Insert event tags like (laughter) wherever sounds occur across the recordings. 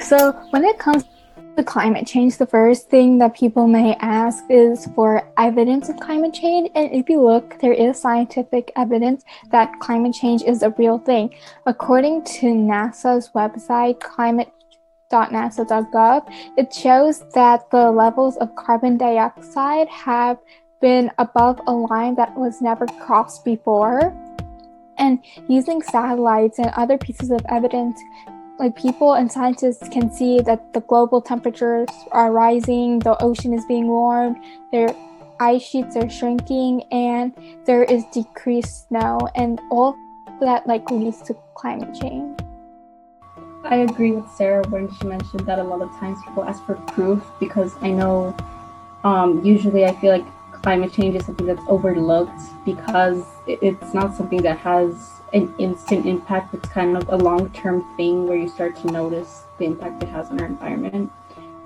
So, when it comes climate change, the first thing that people may ask is for evidence of climate change. And if you look, there is scientific evidence that climate change is a real thing. According to NASA's website, climate.nasa.gov, it shows that the levels of carbon dioxide have been above a line that was never crossed before. And using satellites and other pieces of evidence, like people and scientists can see that the global temperatures are rising, the ocean is being warmed, their ice sheets are shrinking, and there is decreased snow, and all that like leads to climate change. I agree with Sarah when she mentioned that a lot of times people ask for proof because I know um, usually I feel like climate change is something that's overlooked because it's not something that has an instant impact. It's kind of a long term thing where you start to notice the impact it has on our environment.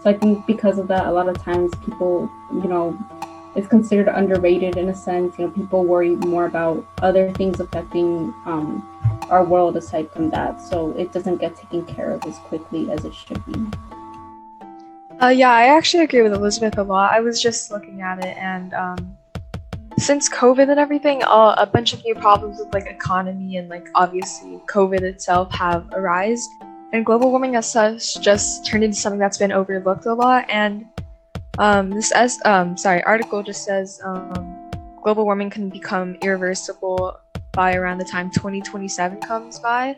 So I think because of that, a lot of times people, you know, it's considered underrated in a sense. You know, people worry more about other things affecting um, our world aside from that. So it doesn't get taken care of as quickly as it should be. Uh, yeah, I actually agree with Elizabeth a lot. I was just looking at it and um, since COVID and everything, uh, a bunch of new problems with like economy and like obviously COVID itself have arisen, and global warming as such just turned into something that's been overlooked a lot. And um, this as um, sorry article just says um, global warming can become irreversible by around the time 2027 comes by.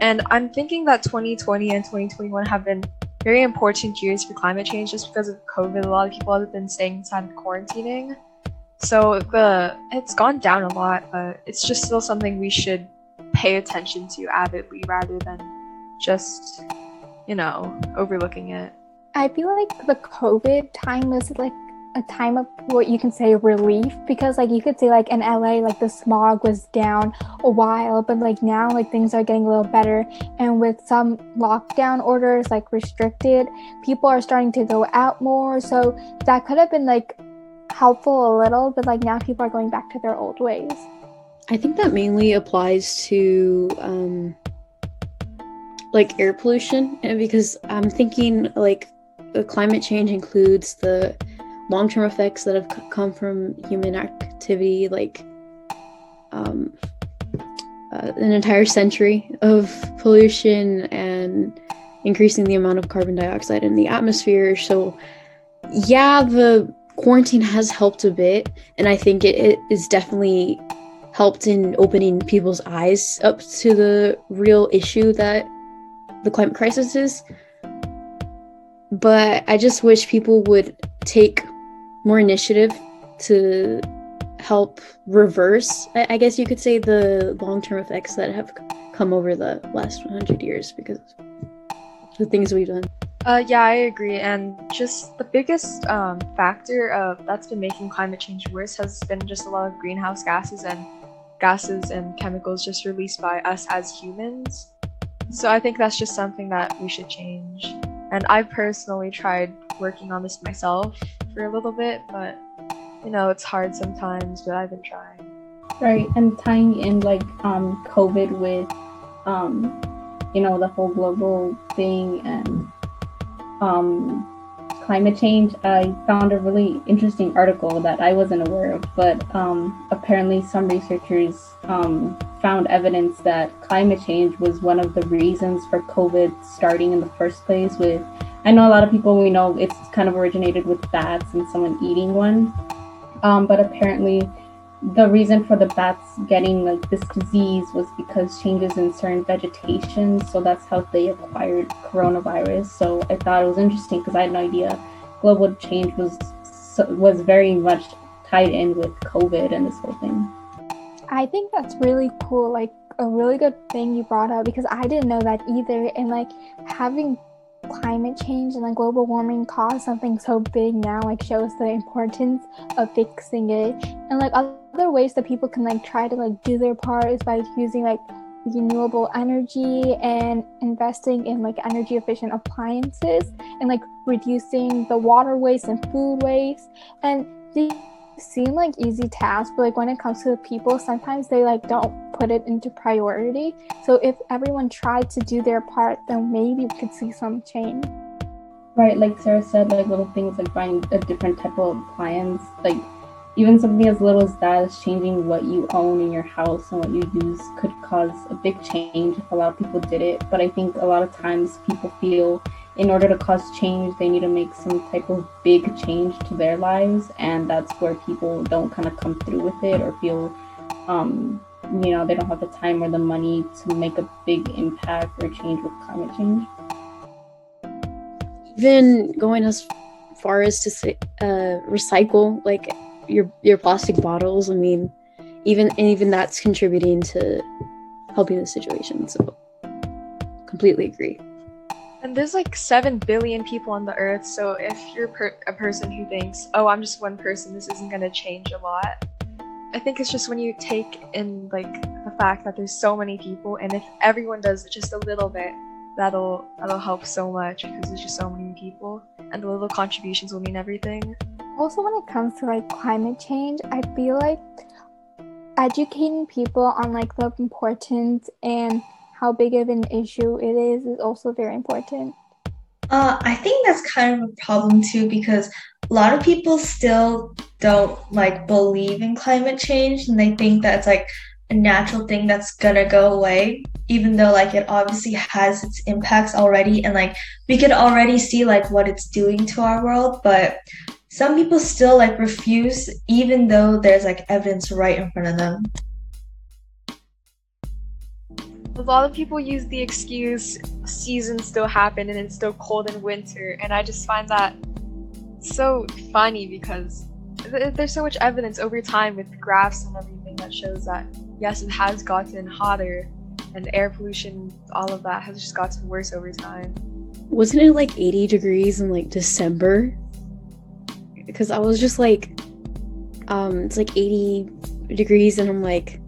And I'm thinking that 2020 and 2021 have been very important years for climate change just because of COVID. A lot of people have been staying inside quarantining. So the it's gone down a lot, but it's just still something we should pay attention to avidly rather than just, you know, overlooking it. I feel like the COVID time was like a time of what you can say relief because like you could say like in LA like the smog was down a while but like now like things are getting a little better and with some lockdown orders like restricted people are starting to go out more so that could have been like helpful a little, but like now people are going back to their old ways. I think that mainly applies to um, like air pollution, because I'm thinking like the climate change includes the long term effects that have come from human activity, like um, uh, an entire century of pollution and increasing the amount of carbon dioxide in the atmosphere. So, yeah, the quarantine has helped a bit, and I think it, it is definitely helped in opening people's eyes up to the real issue that the climate crisis is. But I just wish people would take more initiative to help reverse, I, guess you could say, the long term effects that have come over the last 100 years because the things we've done. Uh, yeah, I agree. And just the biggest um, factor that's been making climate change worse has been just a lot of greenhouse gases and gases and chemicals just released by us as humans. So I think that's just something that we should change. And I personally tried working on this myself for a little bit, but you know, it's hard sometimes, but I've been trying. Right, and tying in like um, COVID with, um, you know, the whole global thing and um, climate change, I found a really interesting article that I wasn't aware of. But um, apparently, some researchers um, found evidence that climate change was one of the reasons for COVID starting in the first place. With I know a lot of people we know it's kind of originated with bats and someone eating one, um, but apparently the reason for the bats getting like this disease was because changes in certain vegetation so that's how they acquired coronavirus. So i thought it was interesting because i had no idea global change was was very much tied in with covid and this whole thing. I think that's really cool like a really good thing you brought up because i didn't know that either and like having climate change and like global warming cause something so big now like shows the importance of fixing it. And like other ways that people can like try to like do their part is by using like renewable energy and investing in like energy efficient appliances and like reducing the water waste and food waste. And these seem like easy tasks but like when it comes to the people sometimes they like don't put it into priority. So if everyone tried to do their part then maybe we could see some change. Right like sarah said like little things like buying a different type of appliance like even something as little as that is changing what you own in your house and what you use could cause a big change if a lot of people did it. But I think a lot of times people feel in order to cause change, they need to make some type of big change to their lives. And that's where people don't kind of come through with it or feel, um, you know, they don't have the time or the money to make a big impact or change with climate change. Even going as far as to say, uh, recycle, like your your plastic bottles. I mean, even and even that's contributing to helping the situation. So, completely agree. And there's like 7 billion people on the earth, so if you're per- a person who thinks, oh, I'm just one person, this isn't going to change a lot, I think it's just when you take in like the fact that there's so many people, and if everyone does just a little bit, that'll that'll help so much because there's just so many people, and the little contributions will mean everything also when it comes to like climate change i feel like educating people on like the importance and how big of an issue it is is also very important. Uh, i think that's kind of a problem too because a lot of people still don't like believe in climate change and they think that's like a natural thing that's gonna go away even though like it obviously has its impacts already and like we could already see like what it's doing to our world but some people still like refuse even though there's like evidence right in front of them. A lot of people use the excuse seasons still happen and it's still cold in winter and i just find that so funny because th- there's so much evidence over time with graphs and everything that shows that yes it has gotten hotter and air pollution all of that has just gotten worse over time. Wasn't it like 80 degrees in like december because I was just like, um, it's like 80 degrees, and I'm like,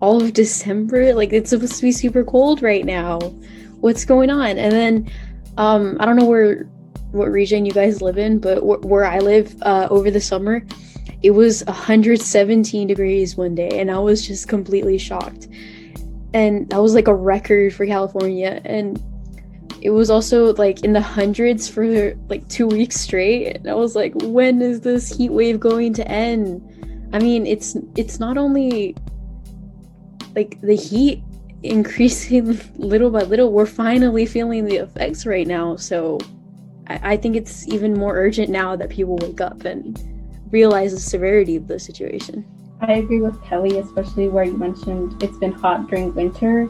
all of December, like it's supposed to be super cold right now. What's going on? And then, um, I don't know where what region you guys live in, but wh- where I live, uh, over the summer, it was 117 degrees one day, and I was just completely shocked. And that was like a record for California, and it was also like in the hundreds for like two weeks straight. And i was like when is this heat wave going to end? I mean it's it's not only like the heat increasing (laughs) little by little we're finally feeling the effects right now. So I, I think it's even more urgent now that people wake up and realize the severity of the situation. I agree with kelly especially where you mentioned it's been hot during winter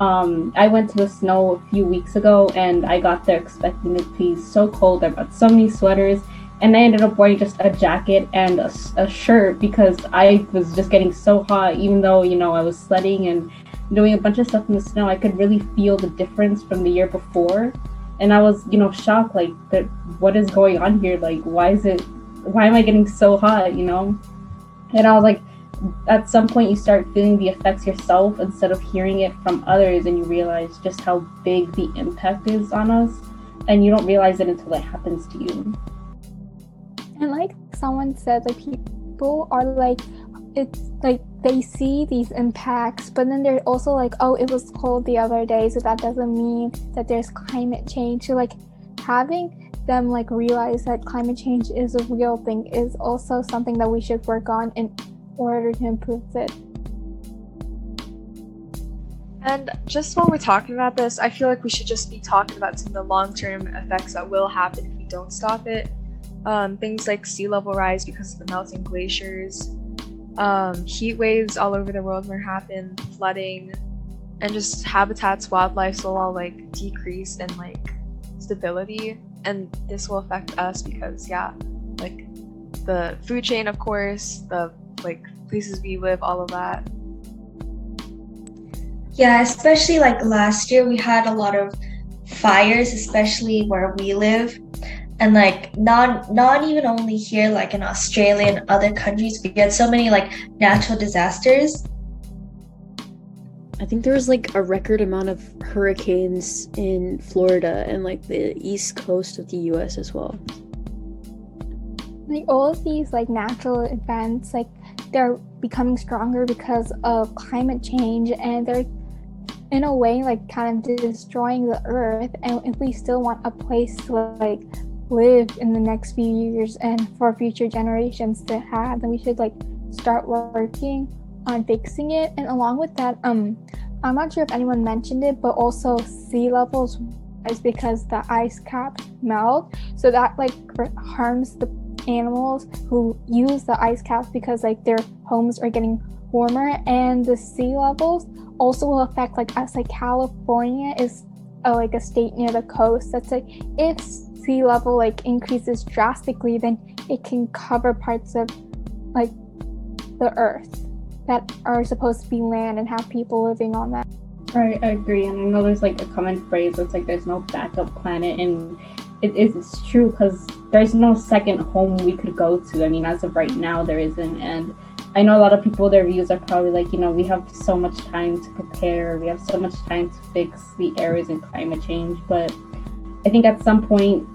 um, I went to the snow a few weeks ago and I got there expecting it to be so cold. I bought so many sweaters and I ended up wearing just a jacket and a, a, shirt because I was just getting so hot. Even though, you know, I was sledding and doing a bunch of stuff in the snow, I could really feel the difference from the year before. And I was, you know, shocked like, that, what is going on here? Like, why is it, why am I getting so hot, you know? And I was like, at some point you start feeling the effects yourself instead of hearing it from others and you realize just how big the impact is on us and you don't realize it until it happens to you. And like someone said like people are like it's like they see these impacts but then they're also like oh it was cold the other day so that doesn't mean that there's climate change. So like having them like realize that climate change is a real thing is also something that we should work on and order to improve it. And just while we're talking about this, I feel like we should just be talking about some of the long term effects that will happen if we don't stop it. Um, things like sea level rise because of the melting glaciers, um, heat waves all over the world will happen, flooding, and just habitats, wildlife will all like decrease in like stability. And this will affect us because, yeah, like the food chain, of course, the like places we live, all of that. Yeah, especially like last year, we had a lot of fires, especially where we live. And like not not even only here, like in Australia and other countries, we get so many like natural disasters. I think there was like a record amount of hurricanes in Florida and like the east coast of the US as well. Like all of these like natural events, like they're becoming stronger because of climate change and they're in a way like kind of destroying the earth. And if we still want a place to like live in the next few years and for future generations to have then we should like start working on fixing it. And along with that um i'm not sure if anyone mentioned it but also sea levels rise because the ice caps melt. So that like harms the animals who use the ice caps because like their homes are getting warmer and the sea levels also will affect like us. Like california is a, like a state near the coast that's like if sea level like increases drastically then it can cover parts of like the earth that are supposed to be land and have people living on that. Right i agree. And i know there's like a common phrase that's like there's no backup planet and it is it's true because there's no second home we could go to i mean as of right now there isn't and I know a lot of people, their views are probably like, you know, we have so much time to prepare, we have so much time to fix the errors in climate change. But I think at some point,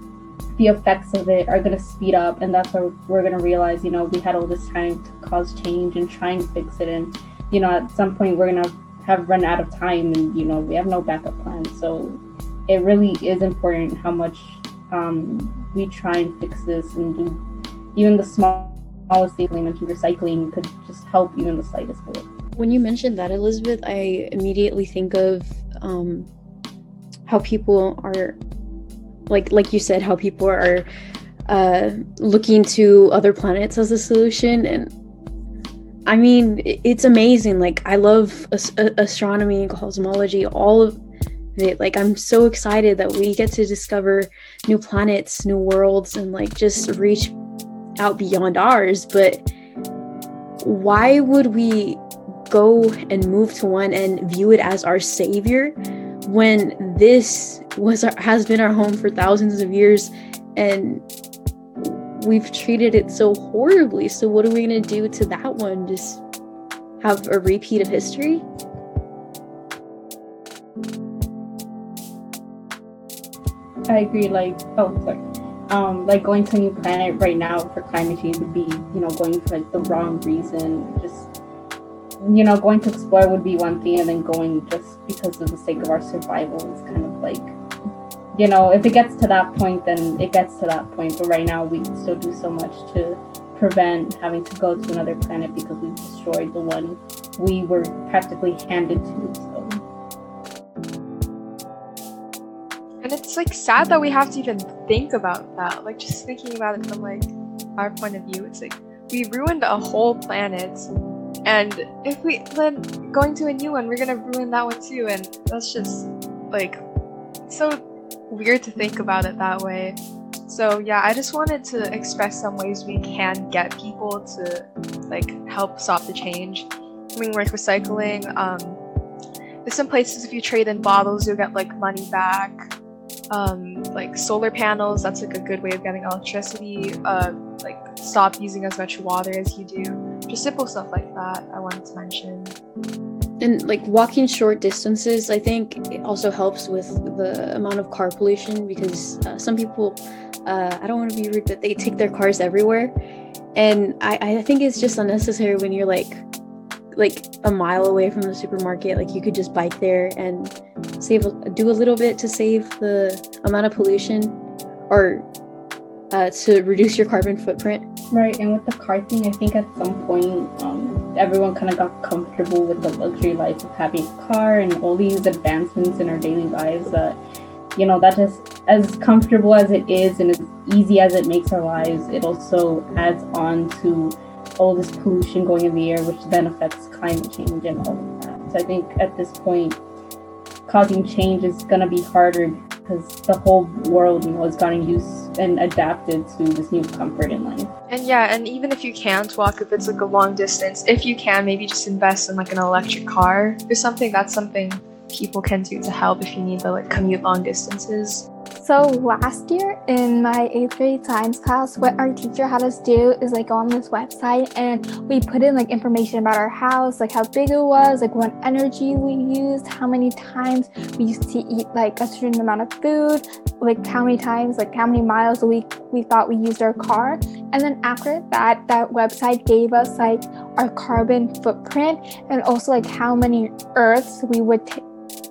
the effects of it are going to speed up, and that's where we're going to realize, you know, we had all this time to cause change and try and fix it. And, you know, at some point, we're going to have run out of time, and, you know, we have no backup plan. So it really is important how much um, we try and fix this and do even the small policy and recycling could just help even the slightest bit. When you mentioned that, Elizabeth, I immediately think of um, how people are, like like you said, how people are uh, looking to other planets as a solution, and I mean, it's amazing. Like I love astronomy and cosmology, all of it. Like I'm so excited that we get to discover new planets, new worlds, and like just reach out beyond ours, but why would we go and move to one and view it as our savior when this was our, has been our home for thousands of years and we've treated it so horribly. So what are we going to do to that one? Just have a repeat of history? I agree like oh sorry um, like going to a new planet right now for climate change would be, you know, going for like the wrong reason. Just, you know, going to explore would be one thing, and then going just because of the sake of our survival is kind of like, you know, if it gets to that point, then it gets to that point. But right now, we can still do so much to prevent having to go to another planet because we've destroyed the one we were practically handed to. So. And it's like sad that we have to even think about that. Like just thinking about it from like our point of view, it's like we ruined a whole planet. And if we then going to a new one, we're gonna ruin that one too. And that's just like so weird to think about it that way. So yeah, I just wanted to express some ways we can get people to like help stop the change. I mean, like recycling. Um, there's some places if you trade in bottles, you'll get like money back um, like solar panels. That's like a good way of getting electricity. Uh, like stop using as much water as you do. Just simple stuff like that. I wanted to mention. And like walking short distances, I think it also helps with the amount of car pollution because uh, some people, uh, I don't want to be rude, but they take their cars everywhere, and I, I think it's just unnecessary when you're like like a mile away from the supermarket like you could just bike there and save do a little bit to save the amount of pollution or uh, to reduce your carbon footprint. Right and with the car thing i think at some point um, everyone kind of got comfortable with the luxury life of having a car and all these advancements in our daily lives that you know that just as comfortable as it is and as easy as it makes our lives it also adds on to all this pollution going in the air, which then affects climate change and all of that. So I think at this point, causing change is going to be harder because the whole world, you know, has gotten used and adapted to this new comfort in life. And yeah, and even if you can't walk, if it's like a long distance, if you can, maybe just invest in like an electric car or something. That's something people can do to help if you need to like commute long distances. So last year in my eighth grade science class, what our teacher had us do is like go on this website and we put in like information about our house, like how big it was, like what energy we used, how many times we used to eat like a certain amount of food, like how many times, like how many miles a week we thought we used our car. And then after that, that website gave us like our carbon footprint and also like how many earths we would take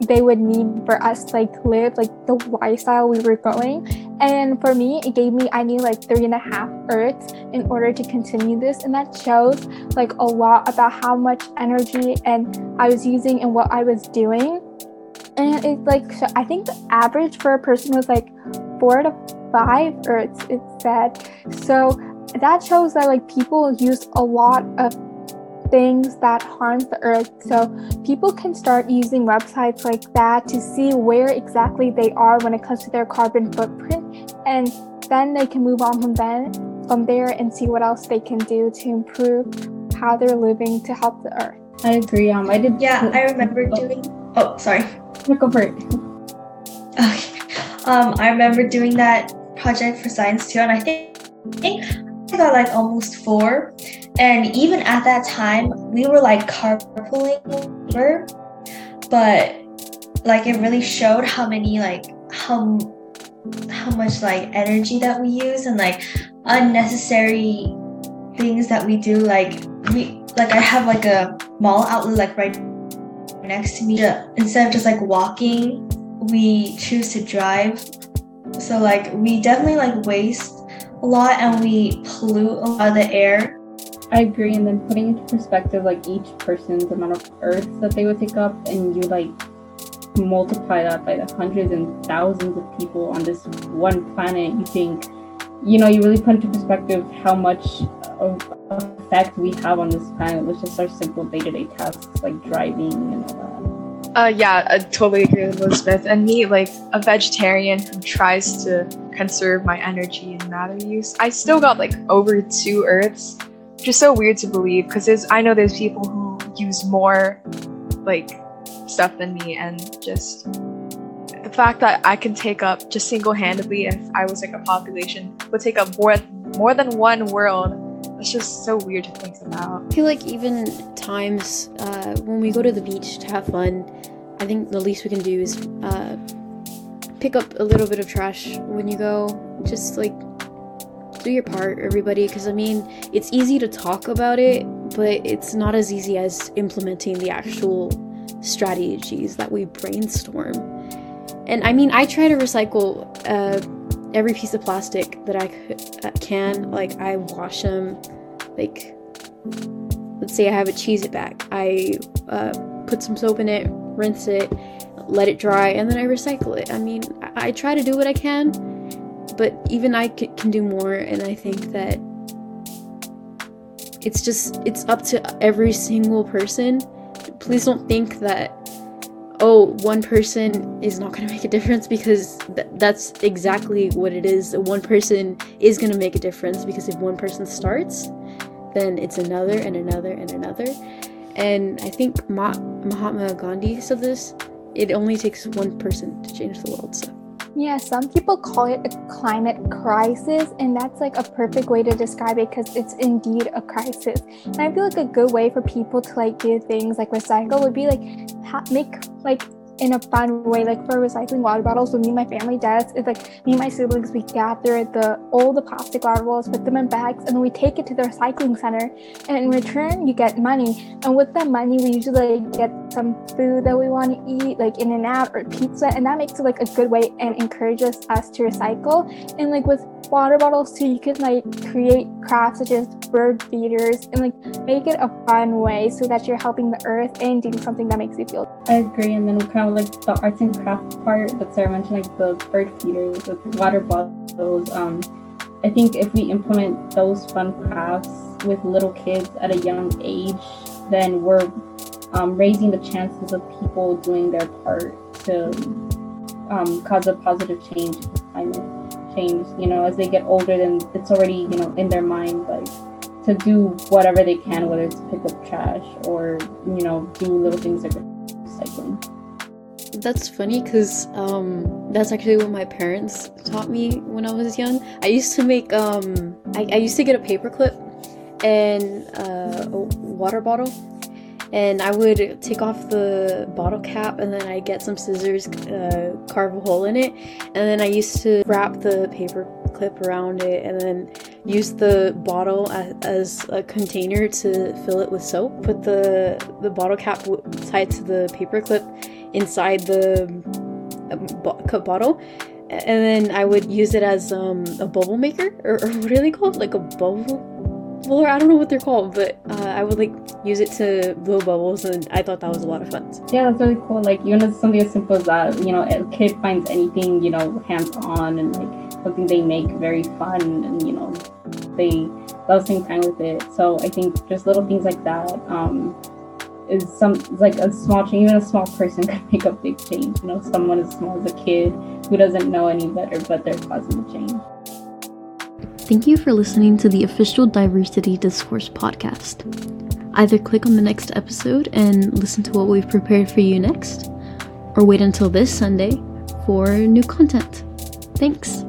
they would need for us to like live like the lifestyle we were going. And for me, it gave me I need like three and a half earths in order to continue this. And that shows like a lot about how much energy and I was using and what I was doing. And it's like I think the average for a person was like four to five earths, it said. So that shows that like people use a lot of things that harms the earth. So people can start using websites like that to see where exactly they are when it comes to their carbon footprint and then they can move on from then from there and see what else they can do to improve how they're living to help the earth. I agree. Um, I did. Yeah, I remember oh. doing. Oh, sorry. Go for it. Okay. Um, I remember doing that project for science too, and I think I got like almost four. And even at that time, we were like carpooling over, but like it really showed how many like how how much like energy that we use and like unnecessary things that we do. Like we like I have like a mall outlet like right next to me. Instead of just like walking we choose to drive. So like we definitely like waste a lot and we pollute a lot of the air I agree. And then putting into perspective, like each person's amount of earth that they would take up, and you like multiply that by the hundreds and thousands of people on this one planet, you think, you know, you really put into perspective how much of effect we have on this planet with just our simple day to day tasks like driving and all that. Uh, yeah, I totally agree with Elizabeth. And me, like a vegetarian who tries to conserve my energy and matter use, I still got like over two Earths just so weird to believe because I know there's people who use more like stuff than me and just the fact that I can take up just single-handedly if I was like a population would take up more more than one world it's just so weird to think about. I feel like even times uh, when we go to the beach to have fun I think the least we can do is uh, pick up a little bit of trash when you go just like do your part, everybody, because I mean, it's easy to talk about it, but it's not as easy as implementing the actual strategies that we brainstorm. And I mean, I try to recycle uh, every piece of plastic that I uh, can. Like, I wash them. Like, let's say I have a Cheez-It bag. I uh, put some soap in it, rinse it, let it dry, and then I recycle it. I mean, I, I try to do what I can but even I c- can do more and I think that it's just it's up to every single person. Please don't think that oh, one person is not going to make a difference because th- that's exactly what it is. One person is going to make a difference because if one person starts, then it's another and another and another. And I think Ma- Mahatma Gandhi said this it only takes one person to change the world. So. Yeah, some people call it a climate crisis, and that's like a perfect way to describe it because it's indeed a crisis. And I feel like a good way for people to like do things like recycle would be like ha- make like in a fun way. Like for recycling water bottles, what me and my family does is like me and my siblings we gather the all the plastic water bottles, put them in bags, and then we take it to the recycling center. And in return, you get money. And with that money, we usually get some food that we want to eat, like In-N-Out or pizza, and that makes it like a good way and encourages us to recycle. And like with water bottles too, you can like create crafts such as bird feeders and like make it a fun way so that you're helping the earth and doing something that makes you feel. I agree, and then we kind of like the arts and crafts part that Sarah mentioned, like the bird feeders, the water bottles. Um, I think if we implement those fun crafts with little kids at a young age, then we're um, raising the chances of people doing their part to um, cause a positive change in climate change. You know, as they get older, then it's already you know in their mind like to do whatever they can, whether it's pick up trash or you know do little things like recycling. That's funny because um, that's actually what my parents taught me when I was young. I used to make um, I, I used to get a paperclip and uh, a water bottle, and I would take off the bottle cap and then I get some scissors, uh, carve a hole in it, and then I used to wrap the paper clip around it and then use the bottle as, as a container to fill it with soap. Put the the bottle cap w- tied to the paper clip inside the um, cup bottle. And then I would use it as um, a bubble maker, or, or what are they called? Like a bubble well, I don't know what they're called, but uh, I would like use it to blow bubbles, and I thought that was a lot of fun. Yeah, that's really cool. Like, you know, something as simple as that, you know, a kid finds anything, you know, hands on and like something they make very fun and, you know, they love spending time with it. So I think just little things like that um, is some, like a small change, even a small person (laughs) could make a big change. You know, someone as small as a kid who doesn't know any better, but they're causing the change. Thank you for listening to the official Diversity Discourse podcast. Either click on the next episode and listen to what we've prepared for you next, or wait until this Sunday for new content. Thanks.